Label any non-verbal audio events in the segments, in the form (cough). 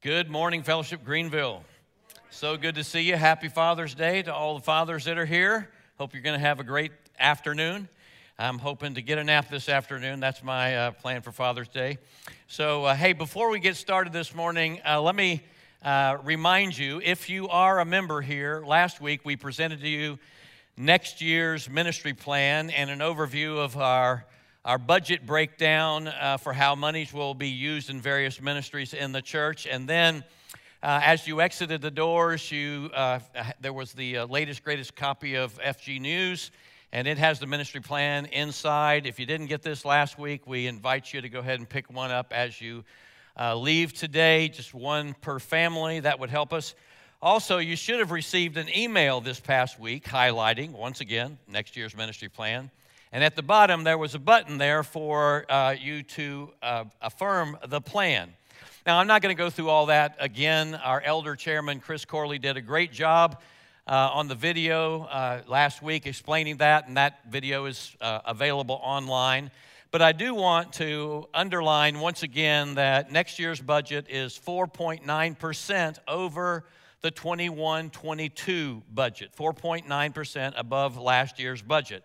Good morning, Fellowship Greenville. So good to see you. Happy Father's Day to all the fathers that are here. Hope you're going to have a great afternoon. I'm hoping to get a nap this afternoon. That's my uh, plan for Father's Day. So, uh, hey, before we get started this morning, uh, let me uh, remind you if you are a member here, last week we presented to you next year's ministry plan and an overview of our our budget breakdown uh, for how monies will be used in various ministries in the church. And then uh, as you exited the doors, you, uh, there was the uh, latest, greatest copy of FG News, and it has the ministry plan inside. If you didn't get this last week, we invite you to go ahead and pick one up as you uh, leave today, just one per family. That would help us. Also, you should have received an email this past week highlighting, once again, next year's ministry plan. And at the bottom, there was a button there for uh, you to uh, affirm the plan. Now, I'm not going to go through all that again. Our elder chairman, Chris Corley, did a great job uh, on the video uh, last week explaining that, and that video is uh, available online. But I do want to underline once again that next year's budget is 4.9% over the 21 22 budget, 4.9% above last year's budget.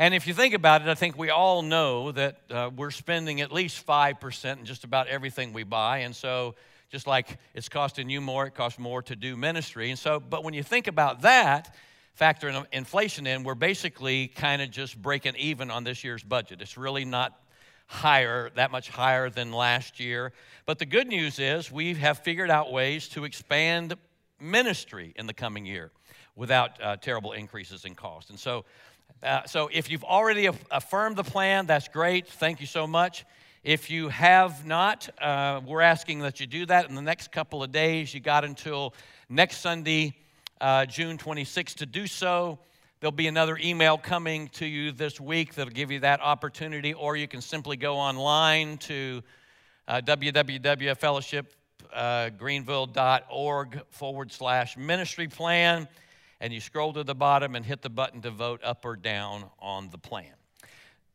And if you think about it, I think we all know that uh, we're spending at least 5% in just about everything we buy. And so, just like it's costing you more, it costs more to do ministry. And so, but when you think about that, factor in inflation in, we're basically kind of just breaking even on this year's budget. It's really not higher, that much higher than last year. But the good news is we have figured out ways to expand ministry in the coming year without uh, terrible increases in cost. And so uh, so if you've already affirmed the plan, that's great. Thank you so much. If you have not, uh, we're asking that you do that in the next couple of days. You got until next Sunday, uh, June 26th, to do so. There'll be another email coming to you this week that'll give you that opportunity, or you can simply go online to uh, www.fellowshipgreenville.org forward slash ministry plan and you scroll to the bottom and hit the button to vote up or down on the plan.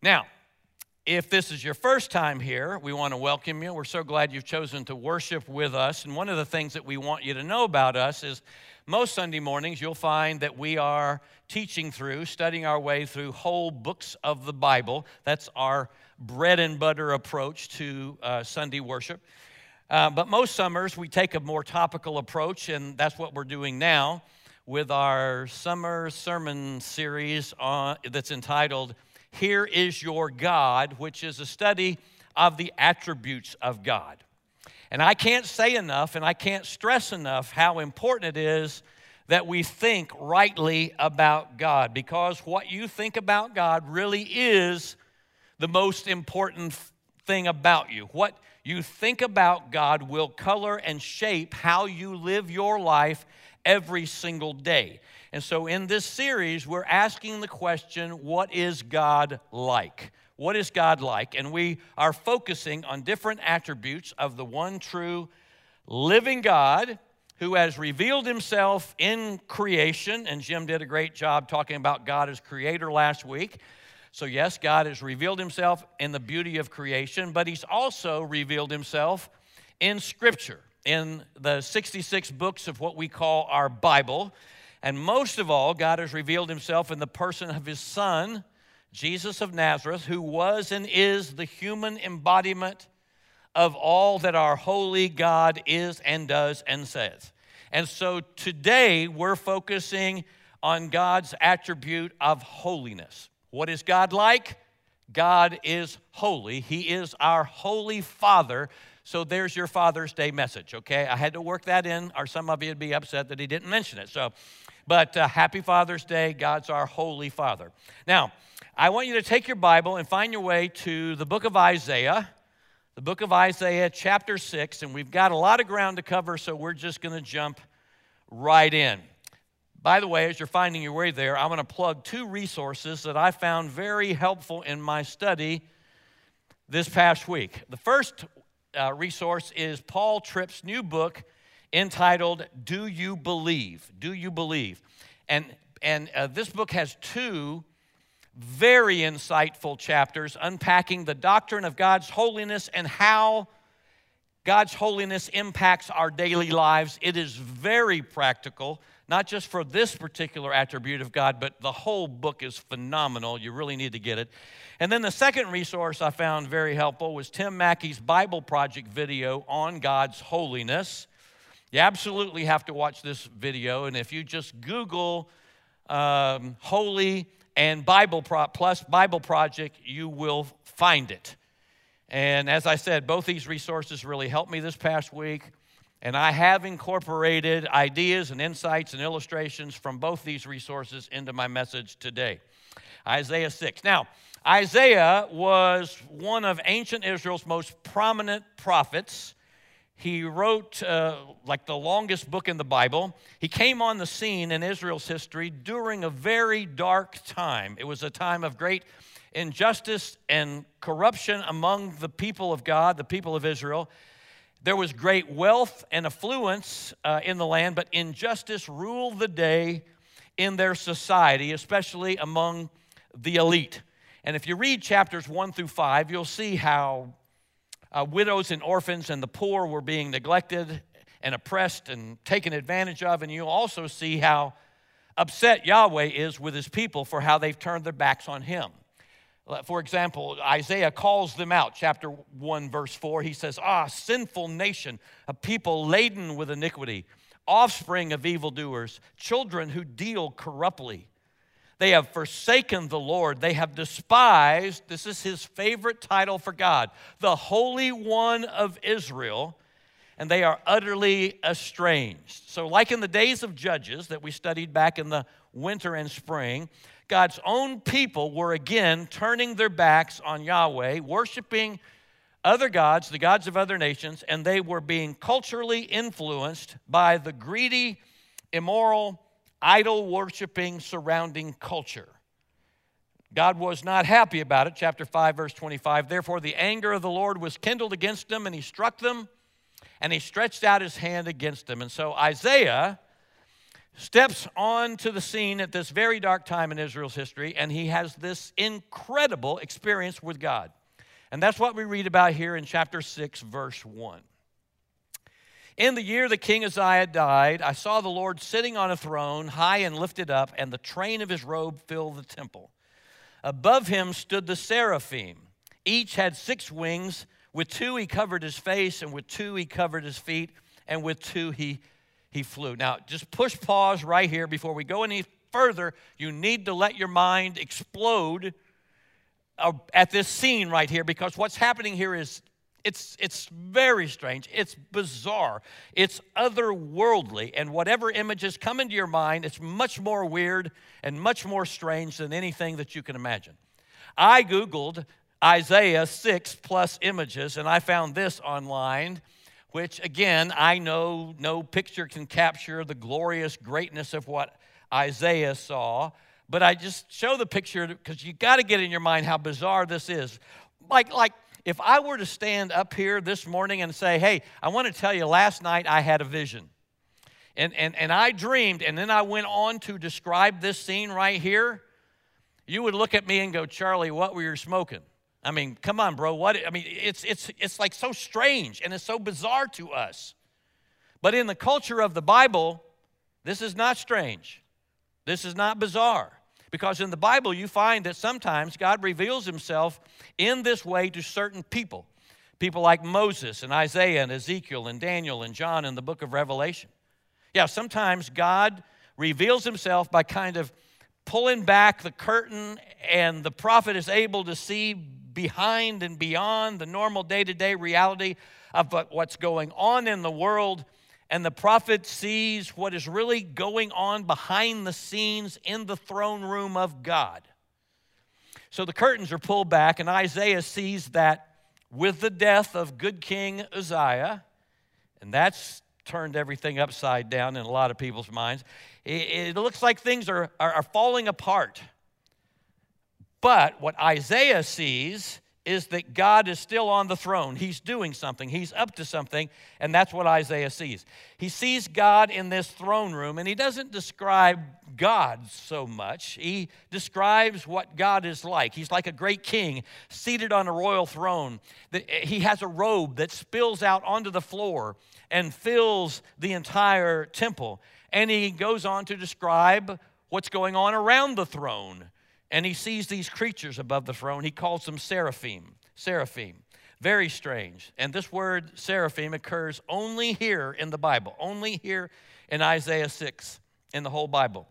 Now, if this is your first time here, we want to welcome you. We're so glad you've chosen to worship with us. And one of the things that we want you to know about us is most Sunday mornings you'll find that we are teaching through, studying our way through whole books of the Bible. That's our bread and butter approach to uh, Sunday worship. Uh, but most summers we take a more topical approach, and that's what we're doing now with our summer sermon series on, that's entitled Here is Your God, which is a study of the attributes of God. And I can't say enough and I can't stress enough how important it is that we think rightly about God because what you think about God really is the most important thing about you. What you think about God will color and shape how you live your life every single day. And so in this series, we're asking the question what is God like? What is God like? And we are focusing on different attributes of the one true living God who has revealed himself in creation. And Jim did a great job talking about God as creator last week. So, yes, God has revealed himself in the beauty of creation, but he's also revealed himself in Scripture in the 66 books of what we call our Bible. And most of all, God has revealed himself in the person of his Son, Jesus of Nazareth, who was and is the human embodiment of all that our holy God is and does and says. And so today we're focusing on God's attribute of holiness. What is God like? God is holy. He is our holy Father so there's your Father's Day message, okay? I had to work that in, or some of you would be upset that he didn't mention it. So, but uh, happy Father's Day. God's our holy Father. Now, I want you to take your Bible and find your way to the book of Isaiah, the book of Isaiah, chapter 6, and we've got a lot of ground to cover, so we're just going to jump right in. By the way, as you're finding your way there, I'm going to plug two resources that I found very helpful in my study this past week. The first uh, resource is Paul Tripp's new book entitled Do You Believe? Do You Believe? And, and uh, this book has two very insightful chapters unpacking the doctrine of God's holiness and how God's holiness impacts our daily lives. It is very practical, not just for this particular attribute of God, but the whole book is phenomenal. You really need to get it. And then the second resource I found very helpful was Tim Mackie's Bible Project video on God's holiness. You absolutely have to watch this video. And if you just Google um, Holy and Bible Pro- plus Bible Project, you will find it. And as I said, both these resources really helped me this past week. And I have incorporated ideas and insights and illustrations from both these resources into my message today. Isaiah 6. Now, Isaiah was one of ancient Israel's most prominent prophets. He wrote uh, like the longest book in the Bible. He came on the scene in Israel's history during a very dark time. It was a time of great injustice and corruption among the people of God, the people of Israel. There was great wealth and affluence uh, in the land, but injustice ruled the day in their society, especially among the elite. And if you read chapters one through five, you'll see how uh, widows and orphans and the poor were being neglected and oppressed and taken advantage of. And you'll also see how upset Yahweh is with his people for how they've turned their backs on him. For example, Isaiah calls them out, chapter 1, verse 4. He says, Ah, sinful nation, a people laden with iniquity, offspring of evildoers, children who deal corruptly. They have forsaken the Lord. They have despised, this is his favorite title for God, the Holy One of Israel, and they are utterly estranged. So, like in the days of Judges that we studied back in the winter and spring, God's own people were again turning their backs on Yahweh, worshiping other gods, the gods of other nations, and they were being culturally influenced by the greedy, immoral, idol worshiping surrounding culture. God was not happy about it. Chapter 5, verse 25. Therefore, the anger of the Lord was kindled against them, and he struck them, and he stretched out his hand against them. And so Isaiah steps onto the scene at this very dark time in Israel's history, and he has this incredible experience with God. And that's what we read about here in chapter 6, verse 1. In the year the king Uzziah died, I saw the Lord sitting on a throne, high and lifted up, and the train of his robe filled the temple. Above him stood the seraphim. Each had six wings. With two he covered his face, and with two he covered his feet, and with two he he flew. Now, just push pause right here before we go any further. You need to let your mind explode uh, at this scene right here because what's happening here is it's, it's very strange. It's bizarre. It's otherworldly. And whatever images come into your mind, it's much more weird and much more strange than anything that you can imagine. I Googled Isaiah 6 plus images and I found this online which again, I know no picture can capture the glorious greatness of what Isaiah saw, but I just show the picture because you got to get in your mind how bizarre this is. Like, like if I were to stand up here this morning and say, hey, I want to tell you, last night I had a vision. And, and, and I dreamed, and then I went on to describe this scene right here, you would look at me and go, Charlie, what were you smoking? I mean, come on, bro. What I mean, it's it's it's like so strange and it's so bizarre to us. But in the culture of the Bible, this is not strange. This is not bizarre. Because in the Bible, you find that sometimes God reveals himself in this way to certain people. People like Moses and Isaiah and Ezekiel and Daniel and John in the book of Revelation. Yeah, sometimes God reveals himself by kind of pulling back the curtain, and the prophet is able to see behind and beyond the normal day to day reality of what's going on in the world. And the prophet sees what is really going on behind the scenes in the throne room of God. So the curtains are pulled back, and Isaiah sees that with the death of good King Uzziah, and that's turned everything upside down in a lot of people's minds. It, looks like things are, are, are falling apart. But what Isaiah sees is that God is still on the throne. He's doing something, He's up to something, and that's what Isaiah sees. He sees God in this throne room, and he doesn't describe God so much. He describes what God is like. He's like a great king seated on a royal throne. He has a robe that spills out onto the floor and fills the entire temple. And he goes on to describe what's going on around the throne and he sees these creatures above the throne. He calls them seraphim. Seraphim. Very strange. And this word seraphim occurs only here in the Bible, only here in Isaiah 6 in the whole Bible.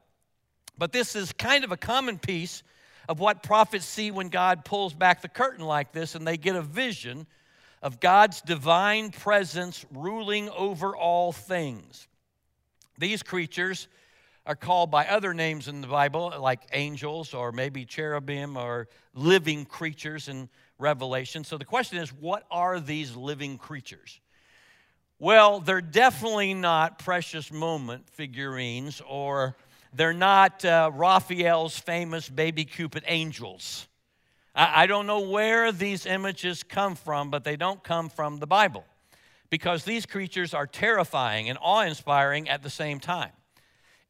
But this is kind of a common piece of what prophets see when God pulls back the curtain like this and they get a vision of God's divine presence ruling over all things. These creatures are called by other names in the Bible, like angels or maybe cherubim or living creatures in Revelation. So the question is what are these living creatures? Well, they're definitely not precious moment figurines or they're not uh, Raphael's famous baby Cupid angels. I, I don't know where these images come from, but they don't come from the Bible because these creatures are terrifying and awe inspiring at the same time.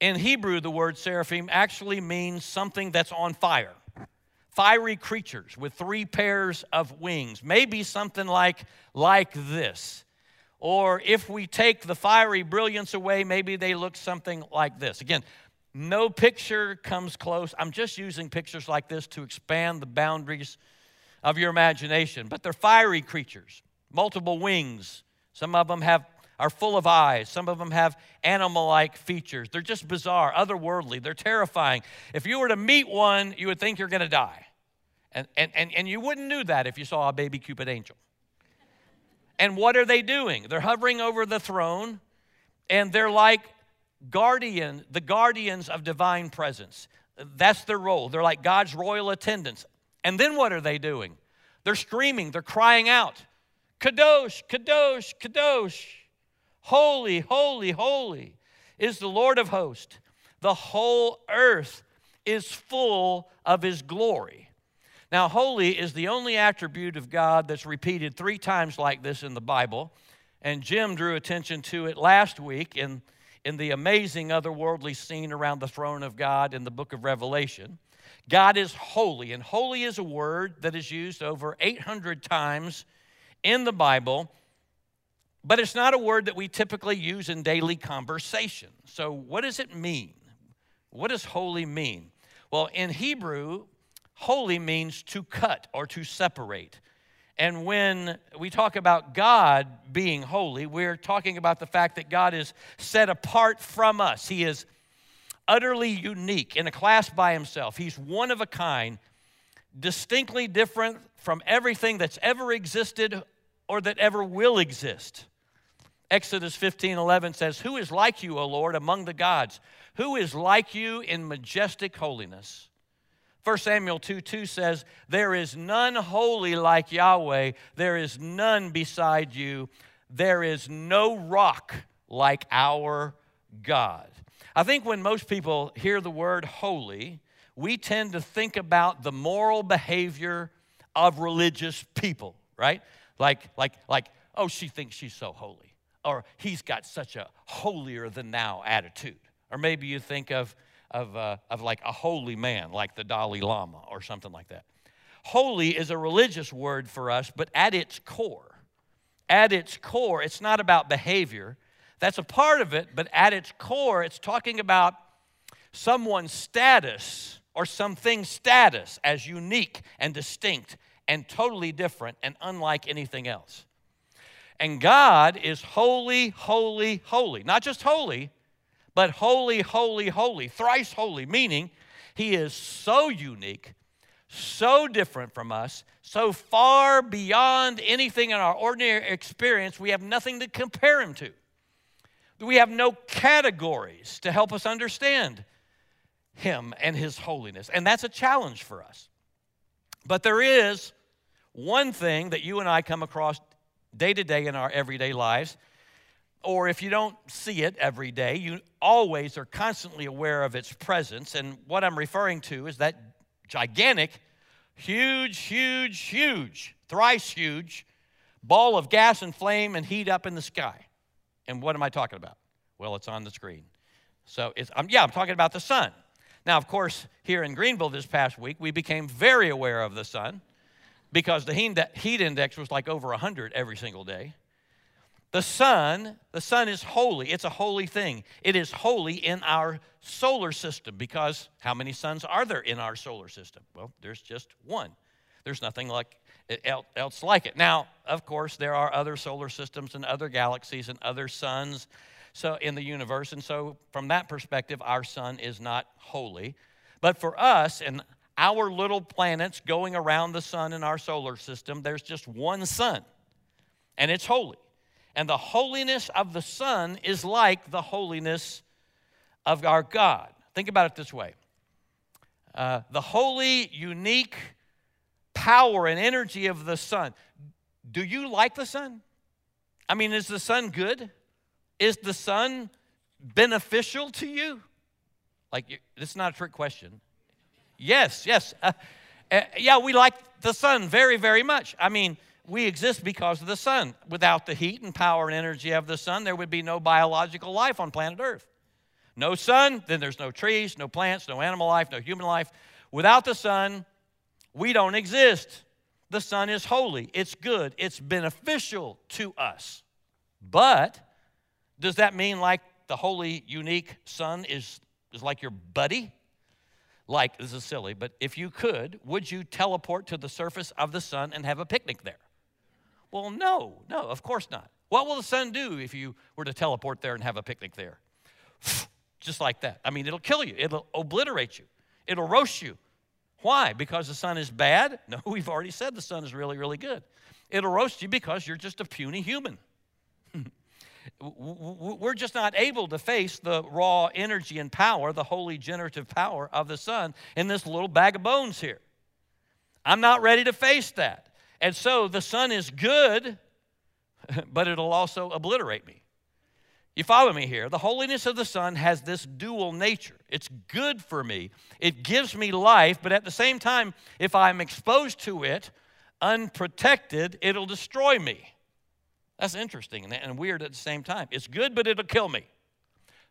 In Hebrew, the word seraphim actually means something that's on fire. Fiery creatures with three pairs of wings, maybe something like, like this. Or if we take the fiery brilliance away, maybe they look something like this. Again, no picture comes close. I'm just using pictures like this to expand the boundaries of your imagination. But they're fiery creatures, multiple wings. Some of them have are full of eyes. Some of them have animal like features. They're just bizarre, otherworldly. They're terrifying. If you were to meet one, you would think you're going to die. And, and, and, and you wouldn't do that if you saw a baby Cupid angel. And what are they doing? They're hovering over the throne, and they're like guardian, the guardians of divine presence. That's their role. They're like God's royal attendants. And then what are they doing? They're screaming, they're crying out, Kadosh, Kadosh, Kadosh. Holy, holy, holy is the Lord of hosts. The whole earth is full of his glory. Now, holy is the only attribute of God that's repeated three times like this in the Bible. And Jim drew attention to it last week in, in the amazing otherworldly scene around the throne of God in the book of Revelation. God is holy, and holy is a word that is used over 800 times in the Bible but it's not a word that we typically use in daily conversation. So, what does it mean? What does holy mean? Well, in Hebrew, holy means to cut or to separate. And when we talk about God being holy, we're talking about the fact that God is set apart from us. He is utterly unique in a class by himself. He's one of a kind, distinctly different from everything that's ever existed or that ever will exist. Exodus 15 11 says, Who is like you, O Lord, among the gods? Who is like you in majestic holiness? 1 Samuel 2 2 says, There is none holy like Yahweh, there is none beside you, there is no rock like our God. I think when most people hear the word holy, we tend to think about the moral behavior of religious people, right? Like, like, like, oh, she thinks she's so holy or he's got such a holier than thou attitude. Or maybe you think of, of, uh, of like a holy man, like the Dalai Lama or something like that. Holy is a religious word for us, but at its core, at its core, it's not about behavior. That's a part of it, but at its core, it's talking about someone's status or something's status as unique and distinct and totally different and unlike anything else. And God is holy, holy, holy. Not just holy, but holy, holy, holy, thrice holy, meaning He is so unique, so different from us, so far beyond anything in our ordinary experience, we have nothing to compare Him to. We have no categories to help us understand Him and His holiness. And that's a challenge for us. But there is one thing that you and I come across day to day in our everyday lives. Or if you don't see it every day, you always are constantly aware of its presence. And what I'm referring to is that gigantic huge, huge, huge, thrice huge ball of gas and flame and heat up in the sky. And what am I talking about? Well, it's on the screen. So, it's, um, yeah, I'm talking about the sun. Now, of course, here in Greenville this past week, we became very aware of the sun because the heat index was like over 100 every single day. The sun, the sun is holy. It's a holy thing. It is holy in our solar system because how many suns are there in our solar system? Well, there's just one. There's nothing like else like it. Now, of course, there are other solar systems and other galaxies and other suns so in the universe and so from that perspective our sun is not holy. But for us and our little planets going around the sun in our solar system, there's just one sun, and it's holy. And the holiness of the sun is like the holiness of our God. Think about it this way uh, the holy, unique power and energy of the sun. Do you like the sun? I mean, is the sun good? Is the sun beneficial to you? Like, this is not a trick question. Yes, yes. Uh, uh, yeah, we like the sun very, very much. I mean, we exist because of the sun. Without the heat and power and energy of the sun, there would be no biological life on planet Earth. No sun, then there's no trees, no plants, no animal life, no human life. Without the sun, we don't exist. The sun is holy, it's good, it's beneficial to us. But does that mean like the holy, unique sun is, is like your buddy? Like, this is silly, but if you could, would you teleport to the surface of the sun and have a picnic there? Well, no, no, of course not. What will the sun do if you were to teleport there and have a picnic there? (sighs) Just like that. I mean, it'll kill you, it'll obliterate you, it'll roast you. Why? Because the sun is bad? (laughs) No, we've already said the sun is really, really good. It'll roast you because you're just a puny human. We're just not able to face the raw energy and power, the holy generative power of the sun in this little bag of bones here. I'm not ready to face that. And so the sun is good, (laughs) but it'll also obliterate me. You follow me here? The holiness of the sun has this dual nature. It's good for me, it gives me life, but at the same time, if I'm exposed to it unprotected, it'll destroy me. That's interesting and weird at the same time. It's good, but it'll kill me.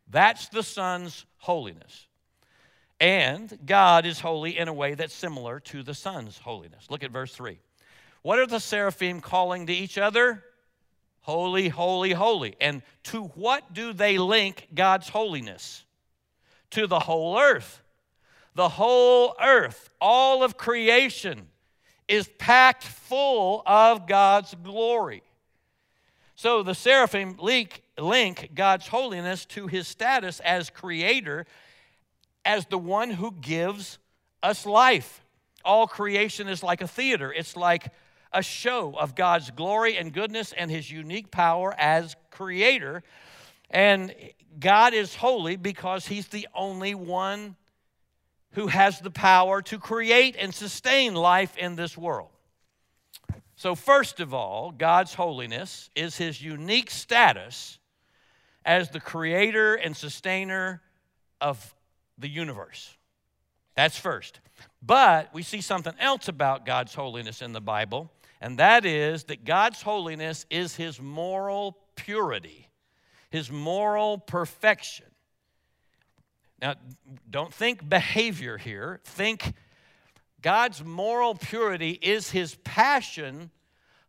That's the sun's holiness. And God is holy in a way that's similar to the sun's holiness. Look at verse 3. What are the seraphim calling to each other? Holy, holy, holy. And to what do they link God's holiness? To the whole earth. The whole earth, all of creation, is packed full of God's glory. So the seraphim link, link God's holiness to his status as creator, as the one who gives us life. All creation is like a theater, it's like a show of God's glory and goodness and his unique power as creator. And God is holy because he's the only one who has the power to create and sustain life in this world. So, first of all, God's holiness is his unique status as the creator and sustainer of the universe. That's first. But we see something else about God's holiness in the Bible, and that is that God's holiness is his moral purity, his moral perfection. Now, don't think behavior here, think God's moral purity is his passion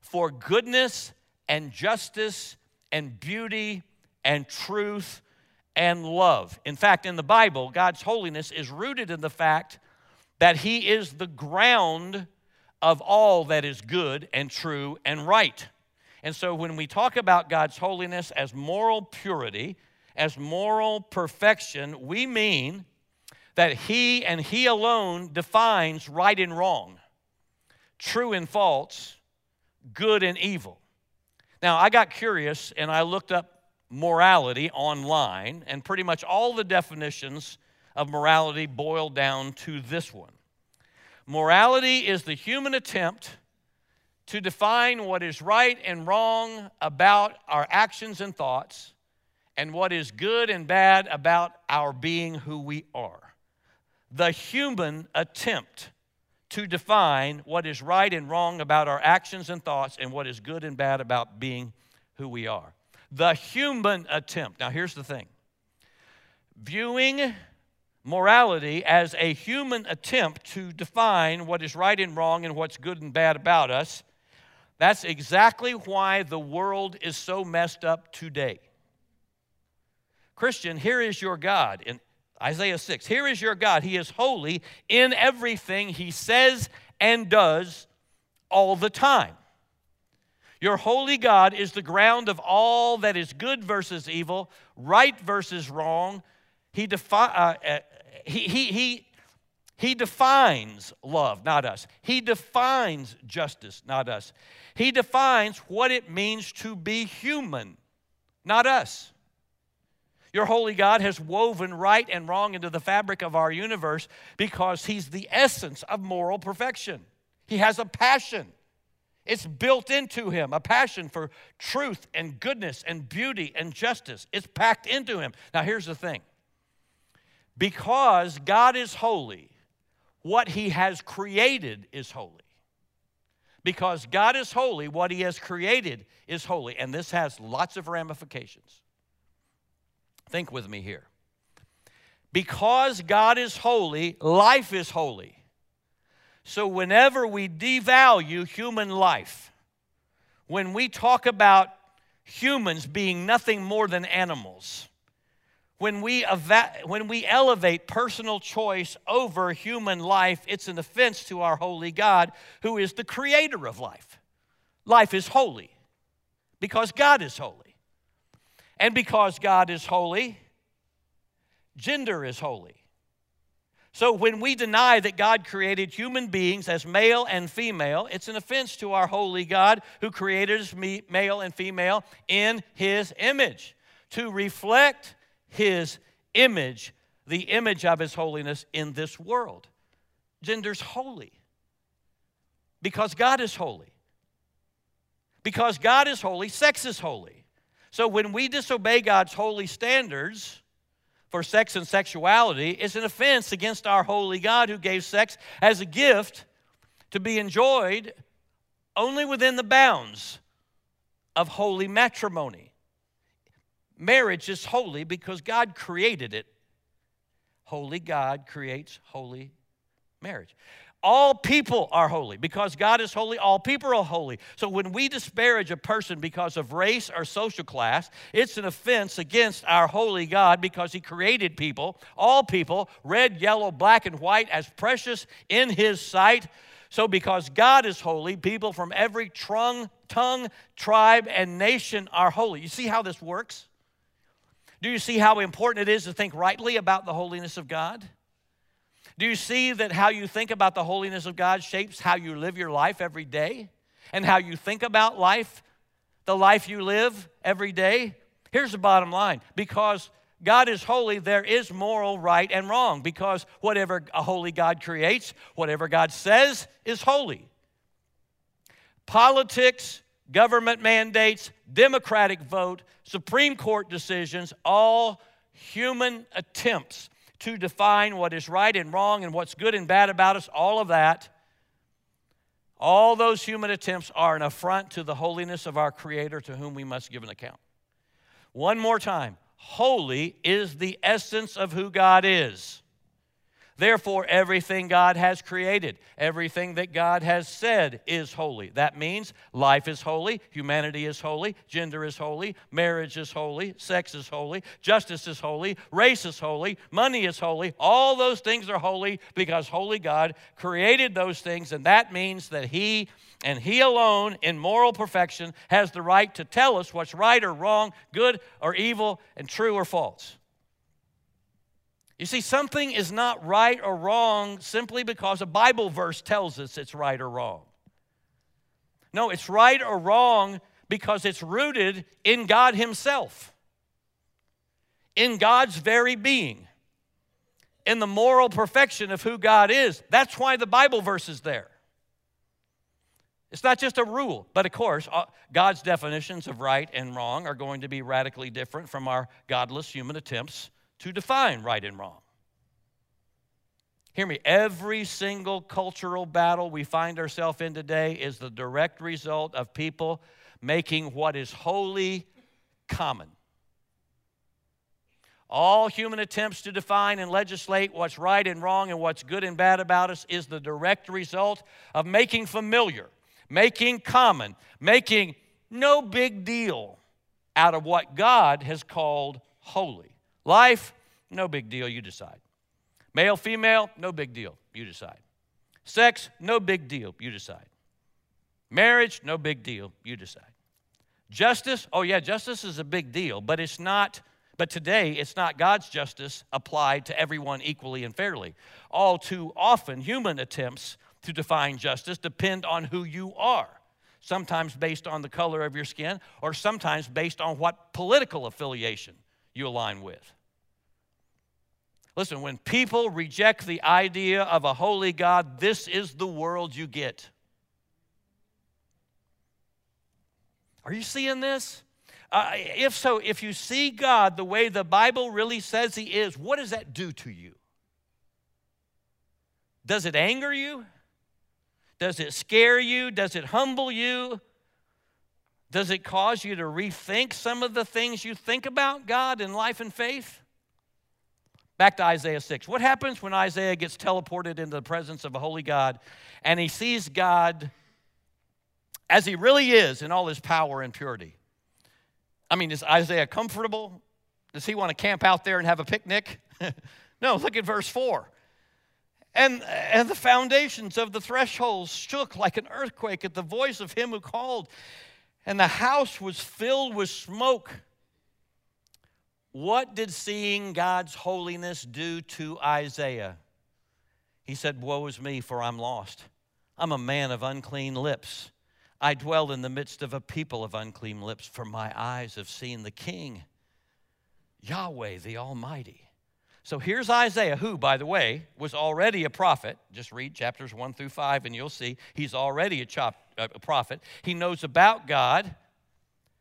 for goodness and justice and beauty and truth and love. In fact, in the Bible, God's holiness is rooted in the fact that he is the ground of all that is good and true and right. And so when we talk about God's holiness as moral purity, as moral perfection, we mean that He and He alone defines right and wrong, true and false, good and evil. Now, I got curious and I looked up morality online, and pretty much all the definitions of morality boil down to this one Morality is the human attempt to define what is right and wrong about our actions and thoughts, and what is good and bad about our being who we are the human attempt to define what is right and wrong about our actions and thoughts and what is good and bad about being who we are. The human attempt. Now, here's the thing viewing morality as a human attempt to define what is right and wrong and what's good and bad about us, that's exactly why the world is so messed up today. Christian, here is your God. In Isaiah 6, here is your God. He is holy in everything he says and does all the time. Your holy God is the ground of all that is good versus evil, right versus wrong. He, defi- uh, uh, he, he, he, he defines love, not us. He defines justice, not us. He defines what it means to be human, not us. Your holy God has woven right and wrong into the fabric of our universe because He's the essence of moral perfection. He has a passion. It's built into him, a passion for truth and goodness and beauty and justice. It's packed into him. Now, here's the thing because God is holy, what he has created is holy. Because God is holy, what he has created is holy. And this has lots of ramifications. Think with me here. Because God is holy, life is holy. So, whenever we devalue human life, when we talk about humans being nothing more than animals, when we, eva- when we elevate personal choice over human life, it's an offense to our holy God, who is the creator of life. Life is holy because God is holy. And because God is holy, gender is holy. So when we deny that God created human beings as male and female, it's an offense to our holy God who created us male and female in his image to reflect his image, the image of his holiness in this world. Gender's holy because God is holy. Because God is holy, sex is holy. So when we disobey God's holy standards for sex and sexuality, it's an offense against our holy God who gave sex as a gift to be enjoyed only within the bounds of holy matrimony. Marriage is holy because God created it. Holy God creates holy marriage. All people are holy. Because God is holy, all people are holy. So when we disparage a person because of race or social class, it's an offense against our holy God because He created people, all people, red, yellow, black, and white, as precious in His sight. So because God is holy, people from every tongue, tongue, tribe, and nation are holy. You see how this works? Do you see how important it is to think rightly about the holiness of God? Do you see that how you think about the holiness of God shapes how you live your life every day? And how you think about life, the life you live every day? Here's the bottom line because God is holy, there is moral right and wrong because whatever a holy God creates, whatever God says is holy. Politics, government mandates, democratic vote, Supreme Court decisions, all human attempts to define what is right and wrong and what's good and bad about us, all of that, all those human attempts are an affront to the holiness of our Creator to whom we must give an account. One more time holy is the essence of who God is. Therefore, everything God has created, everything that God has said is holy. That means life is holy, humanity is holy, gender is holy, marriage is holy, sex is holy, justice is holy, race is holy, money is holy. All those things are holy because holy God created those things, and that means that He and He alone, in moral perfection, has the right to tell us what's right or wrong, good or evil, and true or false. You see, something is not right or wrong simply because a Bible verse tells us it's right or wrong. No, it's right or wrong because it's rooted in God Himself, in God's very being, in the moral perfection of who God is. That's why the Bible verse is there. It's not just a rule, but of course, uh, God's definitions of right and wrong are going to be radically different from our godless human attempts to define right and wrong. Hear me, every single cultural battle we find ourselves in today is the direct result of people making what is holy common. All human attempts to define and legislate what's right and wrong and what's good and bad about us is the direct result of making familiar, making common, making no big deal out of what God has called holy. Life, no big deal, you decide. Male, female, no big deal, you decide. Sex, no big deal, you decide. Marriage, no big deal, you decide. Justice, oh yeah, justice is a big deal, but it's not but today, it's not God's justice applied to everyone equally and fairly. All too often, human attempts to define justice depend on who you are, sometimes based on the color of your skin, or sometimes based on what political affiliation you align with. Listen, when people reject the idea of a holy God, this is the world you get. Are you seeing this? Uh, if so, if you see God the way the Bible really says He is, what does that do to you? Does it anger you? Does it scare you? Does it humble you? Does it cause you to rethink some of the things you think about God in life and faith? Back to Isaiah 6. What happens when Isaiah gets teleported into the presence of a holy God and he sees God as he really is in all his power and purity? I mean, is Isaiah comfortable? Does he want to camp out there and have a picnic? (laughs) no, look at verse 4. And, and the foundations of the thresholds shook like an earthquake at the voice of him who called, and the house was filled with smoke. What did seeing God's holiness do to Isaiah? He said, Woe is me, for I'm lost. I'm a man of unclean lips I dwell in the midst of a people of unclean lips, for my eyes have seen the King, Yahweh the Almighty. So here's Isaiah, who, by the way, was already a prophet. Just read chapters 1 through 5, and you'll see he's already a, chop, a prophet. He knows about God,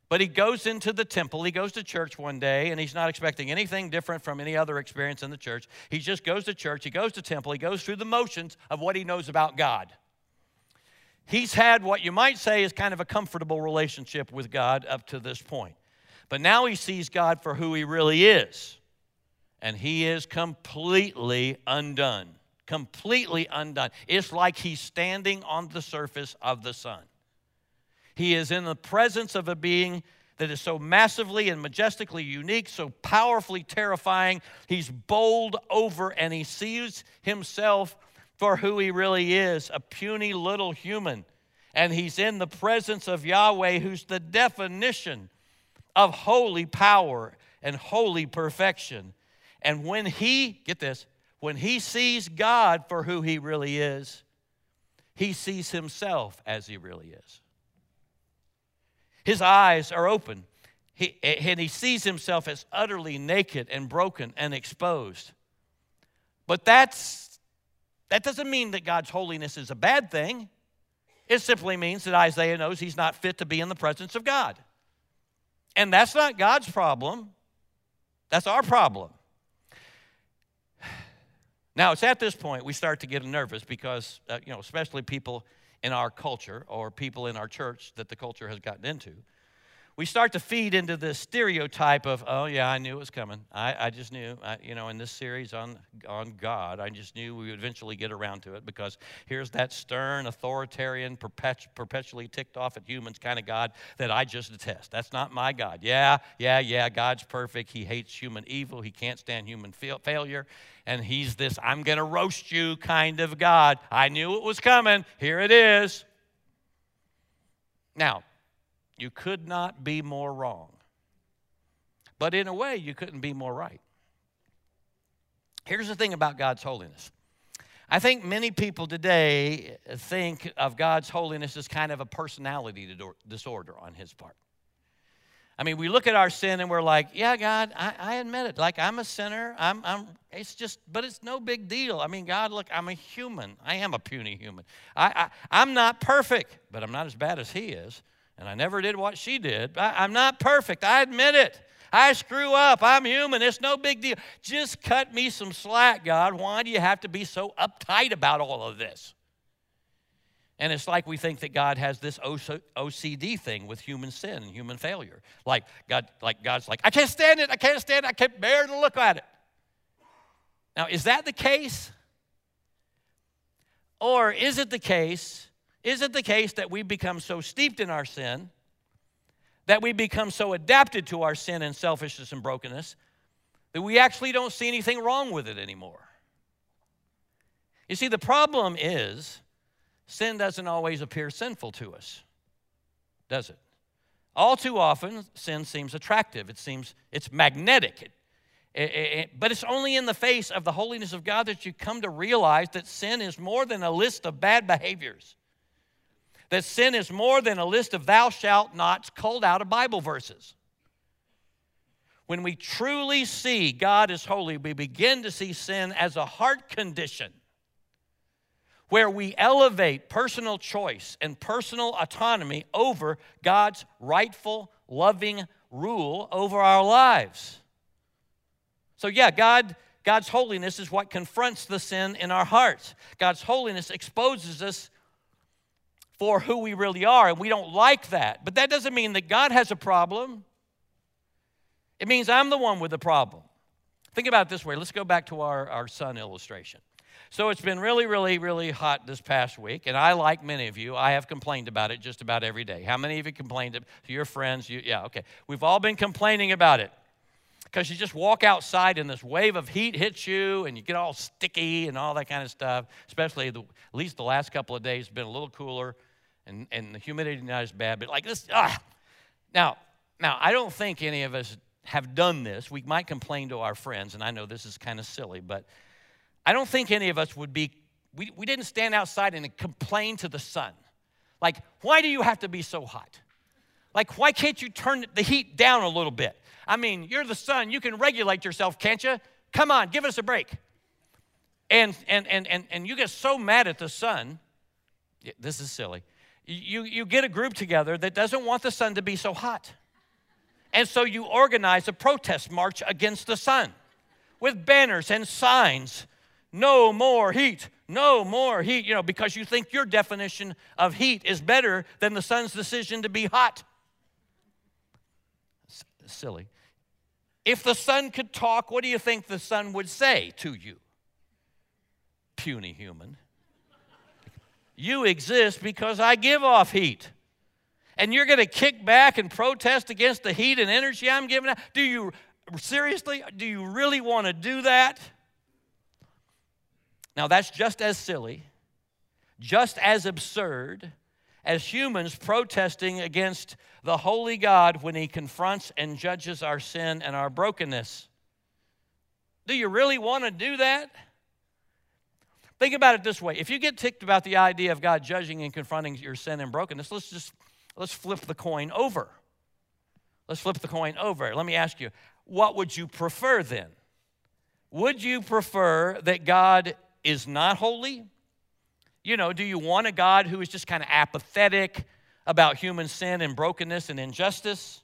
but he goes into the temple. He goes to church one day, and he's not expecting anything different from any other experience in the church. He just goes to church, he goes to temple, he goes through the motions of what he knows about God. He's had what you might say is kind of a comfortable relationship with God up to this point. But now he sees God for who he really is. And he is completely undone. Completely undone. It's like he's standing on the surface of the sun. He is in the presence of a being that is so massively and majestically unique, so powerfully terrifying. He's bowled over and he sees himself for who he really is a puny little human. And he's in the presence of Yahweh, who's the definition of holy power and holy perfection. And when he, get this, when he sees God for who he really is, he sees himself as he really is. His eyes are open, he, and he sees himself as utterly naked and broken and exposed. But that's that doesn't mean that God's holiness is a bad thing. It simply means that Isaiah knows he's not fit to be in the presence of God. And that's not God's problem, that's our problem. Now, it's at this point we start to get nervous because, uh, you know, especially people in our culture or people in our church that the culture has gotten into, we start to feed into this stereotype of, oh, yeah, I knew it was coming. I, I just knew, I, you know, in this series on, on God, I just knew we would eventually get around to it because here's that stern, authoritarian, perpetu- perpetually ticked off at humans kind of God that I just detest. That's not my God. Yeah, yeah, yeah, God's perfect. He hates human evil, He can't stand human fa- failure. And He's this, I'm going to roast you kind of God. I knew it was coming. Here it is. Now, you could not be more wrong. But in a way, you couldn't be more right. Here's the thing about God's holiness. I think many people today think of God's holiness as kind of a personality disorder on his part. I mean, we look at our sin and we're like, yeah, God, I, I, admit it. Like, I'm a sinner. I'm, I'm, it's just, but it's no big deal. I mean, God, look, I'm a human. I am a puny human. I, I, I'm not perfect, but I'm not as bad as He is and I never did what she did. I, am not perfect. I admit it. I screw up. I'm human. It's no big deal. Just cut me some slack, God. Why do you have to be so uptight about all of this? And it's like we think that God has this OCD thing with human sin human failure. Like God, like God's like, I can't stand it, I can't stand it, I can't bear to look at it. Now, is that the case? Or is it the case, is it the case that we become so steeped in our sin, that we become so adapted to our sin and selfishness and brokenness, that we actually don't see anything wrong with it anymore? You see, the problem is sin doesn't always appear sinful to us, does it? All too often, sin seems attractive. It seems it's magnetic. It, it, it, but it's only in the face of the holiness of God that you come to realize that sin is more than a list of bad behaviors. That sin is more than a list of thou shalt nots culled out of Bible verses. When we truly see God as holy, we begin to see sin as a heart condition where we elevate personal choice and personal autonomy over God's rightful, loving rule over our lives. So, yeah, God, God's holiness is what confronts the sin in our hearts. God's holiness exposes us for who we really are, and we don't like that. But that doesn't mean that God has a problem. It means I'm the one with the problem. Think about it this way. Let's go back to our, our sun illustration. So it's been really, really, really hot this past week, and I, like many of you, I have complained about it just about every day. How many of you complained to your friends? You, yeah, okay. We've all been complaining about it because you just walk outside and this wave of heat hits you, and you get all sticky and all that kind of stuff. Especially the, at least the last couple of days, been a little cooler, and, and the humidity not as bad. But like this, ah. Now, now I don't think any of us have done this. We might complain to our friends, and I know this is kind of silly, but I don't think any of us would be, we, we didn't stand outside and complain to the sun. Like, why do you have to be so hot? Like, why can't you turn the heat down a little bit? I mean, you're the sun, you can regulate yourself, can't you? Come on, give us a break. And, and, and, and, and you get so mad at the sun, this is silly. You, you get a group together that doesn't want the sun to be so hot. And so you organize a protest march against the sun with banners and signs no more heat, no more heat, you know, because you think your definition of heat is better than the sun's decision to be hot. S- silly. If the sun could talk, what do you think the sun would say to you? Puny human. You exist because I give off heat. And you're going to kick back and protest against the heat and energy I'm giving out? Do you seriously, do you really want to do that? Now, that's just as silly, just as absurd as humans protesting against the holy God when he confronts and judges our sin and our brokenness. Do you really want to do that? Think about it this way. If you get ticked about the idea of God judging and confronting your sin and brokenness, let's just let's flip the coin over. Let's flip the coin over. Let me ask you, what would you prefer then? Would you prefer that God is not holy? You know, do you want a God who is just kind of apathetic about human sin and brokenness and injustice?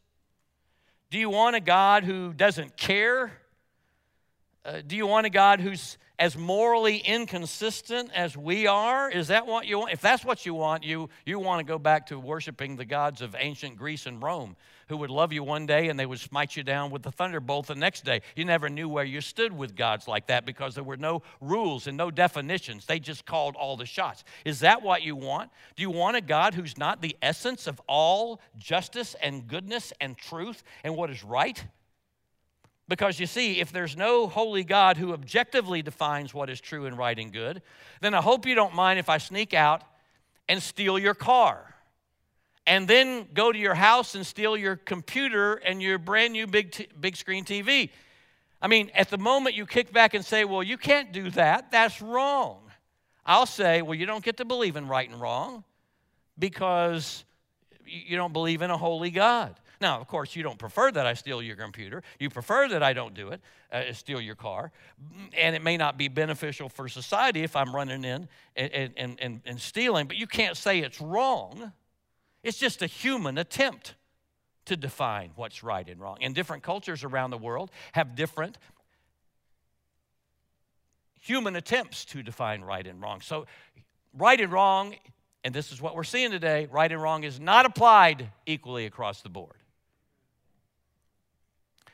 Do you want a God who doesn't care? Uh, do you want a God who's as morally inconsistent as we are? Is that what you want? If that's what you want, you, you want to go back to worshiping the gods of ancient Greece and Rome who would love you one day and they would smite you down with the thunderbolt the next day. You never knew where you stood with gods like that because there were no rules and no definitions. They just called all the shots. Is that what you want? Do you want a God who's not the essence of all justice and goodness and truth and what is right? Because you see, if there's no holy God who objectively defines what is true and right and good, then I hope you don't mind if I sneak out and steal your car. And then go to your house and steal your computer and your brand new big, t- big screen TV. I mean, at the moment you kick back and say, well, you can't do that, that's wrong. I'll say, well, you don't get to believe in right and wrong because you don't believe in a holy God. Now, of course, you don't prefer that I steal your computer. You prefer that I don't do it, uh, steal your car. And it may not be beneficial for society if I'm running in and, and, and, and stealing, but you can't say it's wrong. It's just a human attempt to define what's right and wrong. And different cultures around the world have different human attempts to define right and wrong. So, right and wrong, and this is what we're seeing today right and wrong is not applied equally across the board.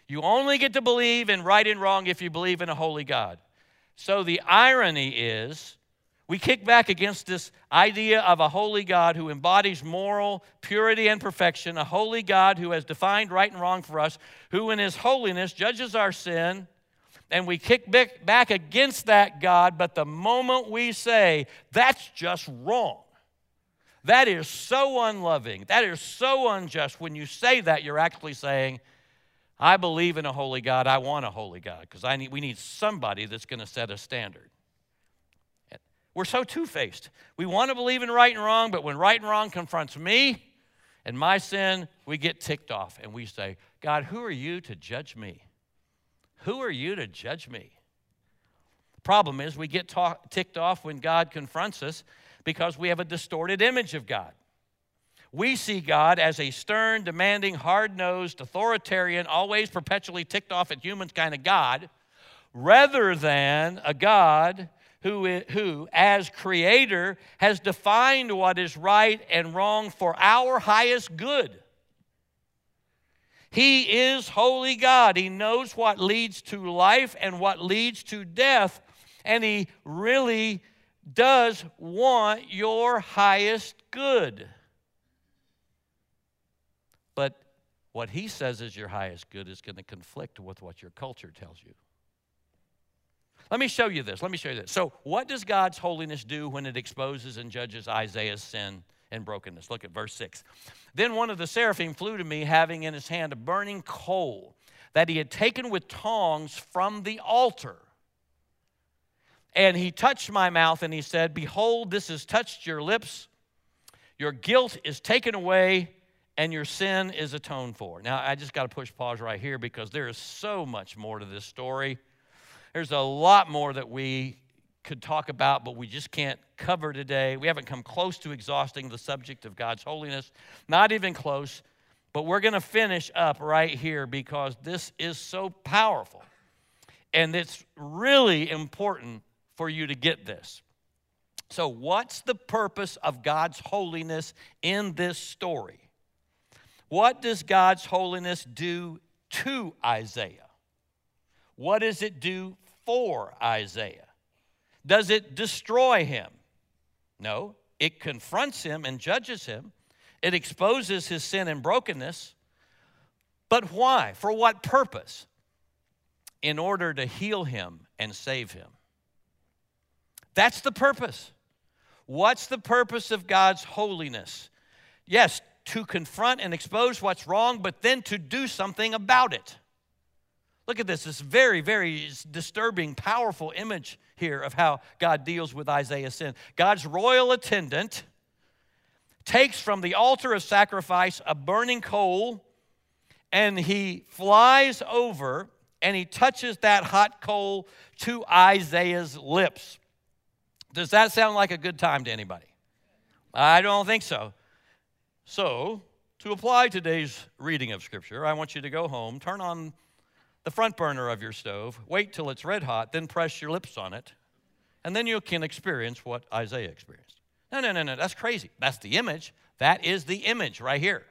You only get to believe in right and wrong if you believe in a holy God. So the irony is, we kick back against this idea of a holy God who embodies moral purity and perfection, a holy God who has defined right and wrong for us, who in his holiness judges our sin, and we kick back against that God. But the moment we say, that's just wrong, that is so unloving, that is so unjust, when you say that, you're actually saying, I believe in a holy God. I want a holy God because I need, we need somebody that's going to set a standard. We're so two faced. We want to believe in right and wrong, but when right and wrong confronts me and my sin, we get ticked off and we say, God, who are you to judge me? Who are you to judge me? Problem is, we get talk, ticked off when God confronts us because we have a distorted image of God. We see God as a stern, demanding, hard nosed, authoritarian, always perpetually ticked off at humans kind of God, rather than a God who, who, as creator, has defined what is right and wrong for our highest good. He is holy God. He knows what leads to life and what leads to death, and He really does want your highest good. But what he says is your highest good is going to conflict with what your culture tells you. Let me show you this. Let me show you this. So, what does God's holiness do when it exposes and judges Isaiah's sin and brokenness? Look at verse 6. Then one of the seraphim flew to me, having in his hand a burning coal that he had taken with tongs from the altar. And he touched my mouth and he said, Behold, this has touched your lips. Your guilt is taken away and your sin is atoned for. Now, I just got to push pause right here because there is so much more to this story. There's a lot more that we could talk about, but we just can't cover today. We haven't come close to exhausting the subject of God's holiness, not even close. But we're going to finish up right here because this is so powerful. And it's really important for you to get this. So, what's the purpose of God's holiness in this story? What does God's holiness do to Isaiah? What does it do for Isaiah? Does it destroy him? No, it confronts him and judges him. It exposes his sin and brokenness. But why? For what purpose? In order to heal him and save him. That's the purpose. What's the purpose of God's holiness? Yes, to confront and expose what's wrong, but then to do something about it. Look at this, this very, very disturbing, powerful image here of how God deals with Isaiah's sin. God's royal attendant takes from the altar of sacrifice a burning coal and he flies over and he touches that hot coal to Isaiah's lips. Does that sound like a good time to anybody? I don't think so. So, to apply today's reading of Scripture, I want you to go home, turn on the front burner of your stove, wait till it's red hot, then press your lips on it, and then you can experience what Isaiah experienced. No, no, no, no, that's crazy. That's the image. That is the image right here.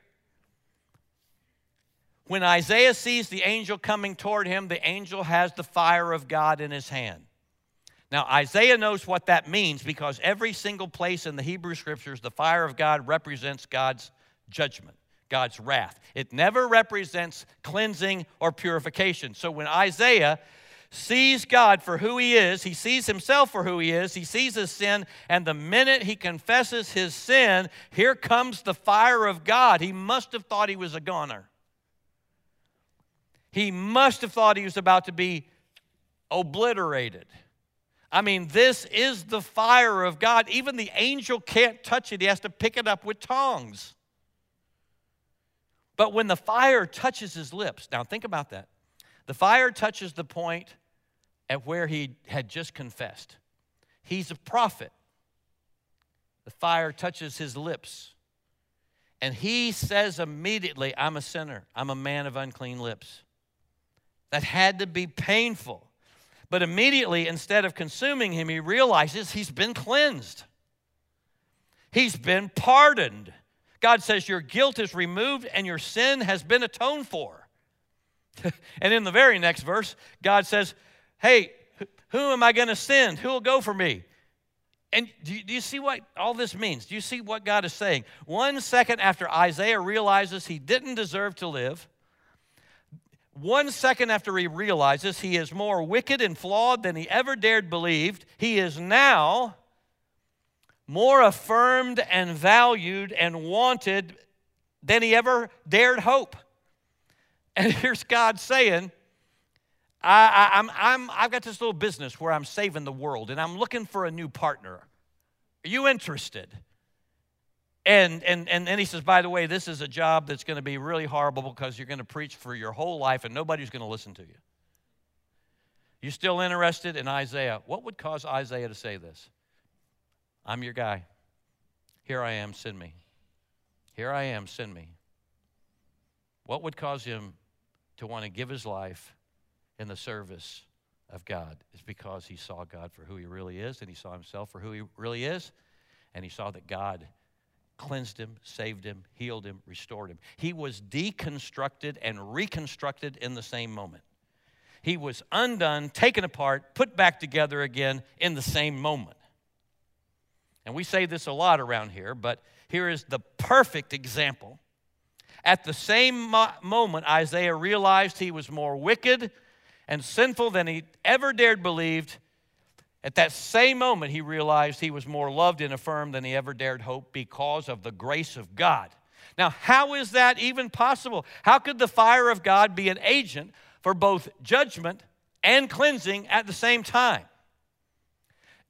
When Isaiah sees the angel coming toward him, the angel has the fire of God in his hand. Now, Isaiah knows what that means because every single place in the Hebrew scriptures, the fire of God represents God's judgment, God's wrath. It never represents cleansing or purification. So when Isaiah sees God for who he is, he sees himself for who he is, he sees his sin, and the minute he confesses his sin, here comes the fire of God. He must have thought he was a goner. He must have thought he was about to be obliterated. I mean, this is the fire of God. Even the angel can't touch it, he has to pick it up with tongs. But when the fire touches his lips, now think about that. The fire touches the point at where he had just confessed. He's a prophet. The fire touches his lips. And he says immediately, I'm a sinner. I'm a man of unclean lips. That had to be painful. But immediately, instead of consuming him, he realizes he's been cleansed. He's been pardoned. God says, Your guilt is removed and your sin has been atoned for. (laughs) and in the very next verse, God says, Hey, who am I going to send? Who will go for me? And do you, do you, see what all this means? Do you see what God is saying? One second after Isaiah realizes he didn't deserve to live, one second after he realizes he is more wicked and flawed than he ever dared believed, he is now more affirmed and valued and wanted than he ever dared hope. And (laughs) here's God saying, I, I, I'm, I'm, I've got this little business where I'm saving the world and I'm looking for a new partner. Are you interested? And, and, and then he says, by the way, this is a job that's going to be really horrible because you're going to preach for your whole life and nobody's going to listen to you. You still interested in Isaiah? What would cause Isaiah to say this? I'm your guy. Here I am, send me. Here I am, send me. What would cause him to want to give his life in the service of God is because he saw God for who he really is, and he saw himself for who he really is, and he saw that God cleansed him, saved him, healed him, restored him. He was deconstructed and reconstructed in the same moment. He was undone, taken apart, put back together again in the same moment. And we say this a lot around here, but here is the perfect example. At the same mo- moment, Isaiah realized he was more wicked and sinful than he ever dared believed. At that same moment, he realized he was more loved and affirmed than he ever dared hope because of the grace of God. Now, how is that even possible? How could the fire of God be an agent for both judgment and cleansing at the same time?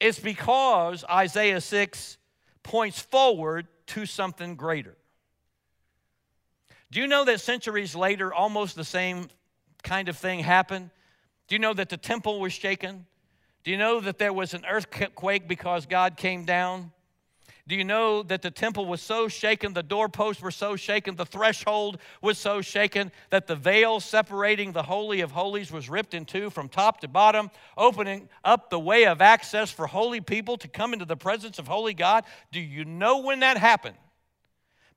It's because Isaiah 6 points forward to something greater. Do you know that centuries later, almost the same kind of thing happened? Do you know that the temple was shaken? Do you know that there was an earthquake because God came down? Do you know that the temple was so shaken, the doorposts were so shaken, the threshold was so shaken that the veil separating the Holy of Holies was ripped in two from top to bottom, opening up the way of access for holy people to come into the presence of holy God? Do you know when that happened?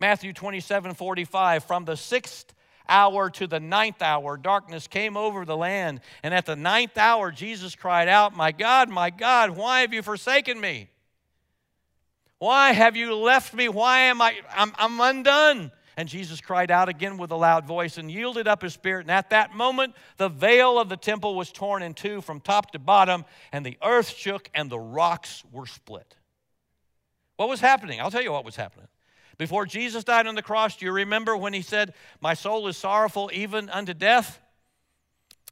Matthew 27 45, from the sixth hour to the ninth hour, darkness came over the land. And at the ninth hour, Jesus cried out, My God, my God, why have you forsaken me? Why have you left me? Why am I? I'm, I'm undone. And Jesus cried out again with a loud voice and yielded up his spirit. And at that moment, the veil of the temple was torn in two from top to bottom, and the earth shook and the rocks were split. What was happening? I'll tell you what was happening. Before Jesus died on the cross, do you remember when he said, My soul is sorrowful even unto death?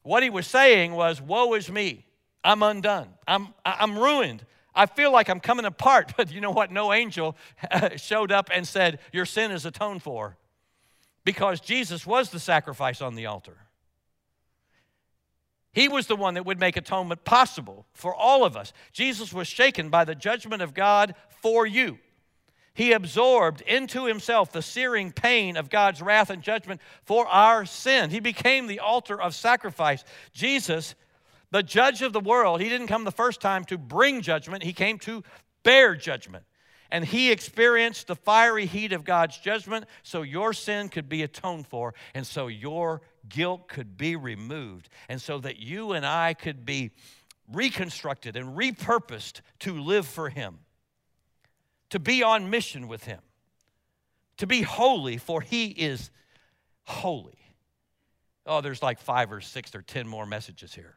What he was saying was, Woe is me. I'm undone. I'm, I'm ruined. I feel like I'm coming apart. (laughs) But you know what? No angel uh, showed up and said, Your sin is atoned for. Because Jesus was the sacrifice on the altar. He was the one that would make atonement possible for all of us. Jesus was shaken by the judgment of God for you. He absorbed into himself the searing pain of God's wrath and judgment for our sin. He became the altar of sacrifice. Jesus the judge of the world, he didn't come the first time to bring judgment, he came to bear judgment. And he experienced the fiery heat of God's judgment so your sin could be atoned for, and so your guilt could be removed, and so that you and I could be reconstructed and repurposed to live for him, to be on mission with him, to be holy, for he is holy. Oh, there's like five or six or ten more messages here.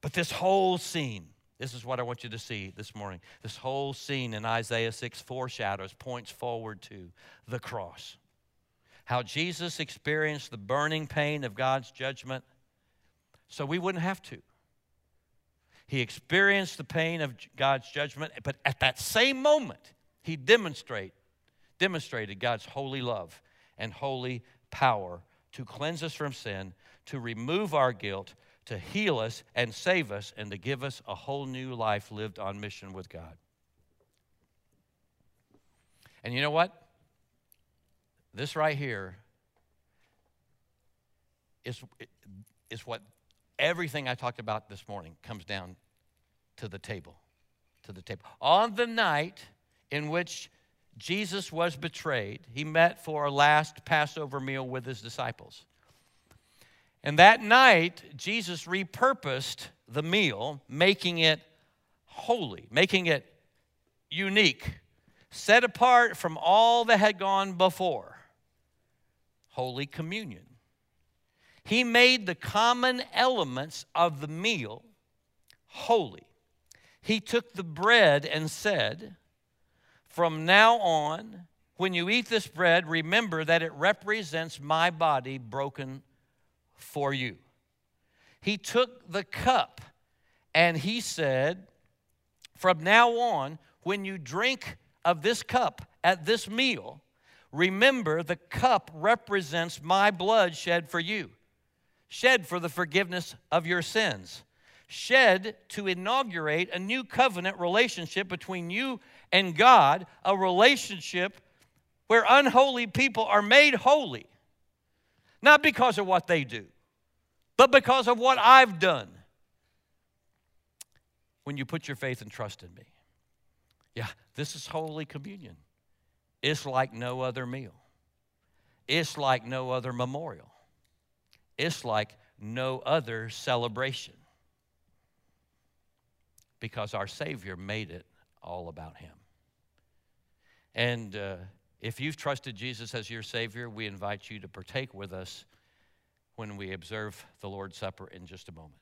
But this whole scene, this is what I want you to see this morning. This whole scene in Isaiah 6 foreshadows, points forward to the cross. How Jesus experienced the burning pain of God's judgment so we wouldn't have to. He experienced the pain of God's judgment, but at that same moment, he demonstrate, demonstrated God's holy love and holy power to cleanse us from sin, to remove our guilt, to heal us and save us and to give us a whole new life lived on mission with God. And you know what? This right here is, is what everything I talked about this morning comes down to the table. To the table. On the night in which Jesus was betrayed, he met for a last Passover meal with his disciples. And that night, Jesus repurposed the meal, making it holy, making it unique, set apart from all that had gone before. Holy Communion. He made the common elements of the meal holy. He took the bread and said, From now on, when you eat this bread, remember that it represents my body broken for you. He took the cup and he said, From now on, when you drink of this cup at this meal, remember the cup represents my blood shed for you shed for the forgiveness of your sins, shed to inaugurate a new covenant relationship between you and God, a relationship where unholy people are made holy, not because of what they do, but because of what I've done. When you put your faith and trust in me. Yeah, this is Holy Communion. It's like no other meal, it's like no other memorial. It's like no other celebration because our Savior made it all about Him. And uh, if you've trusted Jesus as your Savior, we invite you to partake with us when we observe the Lord's Supper in just a moment.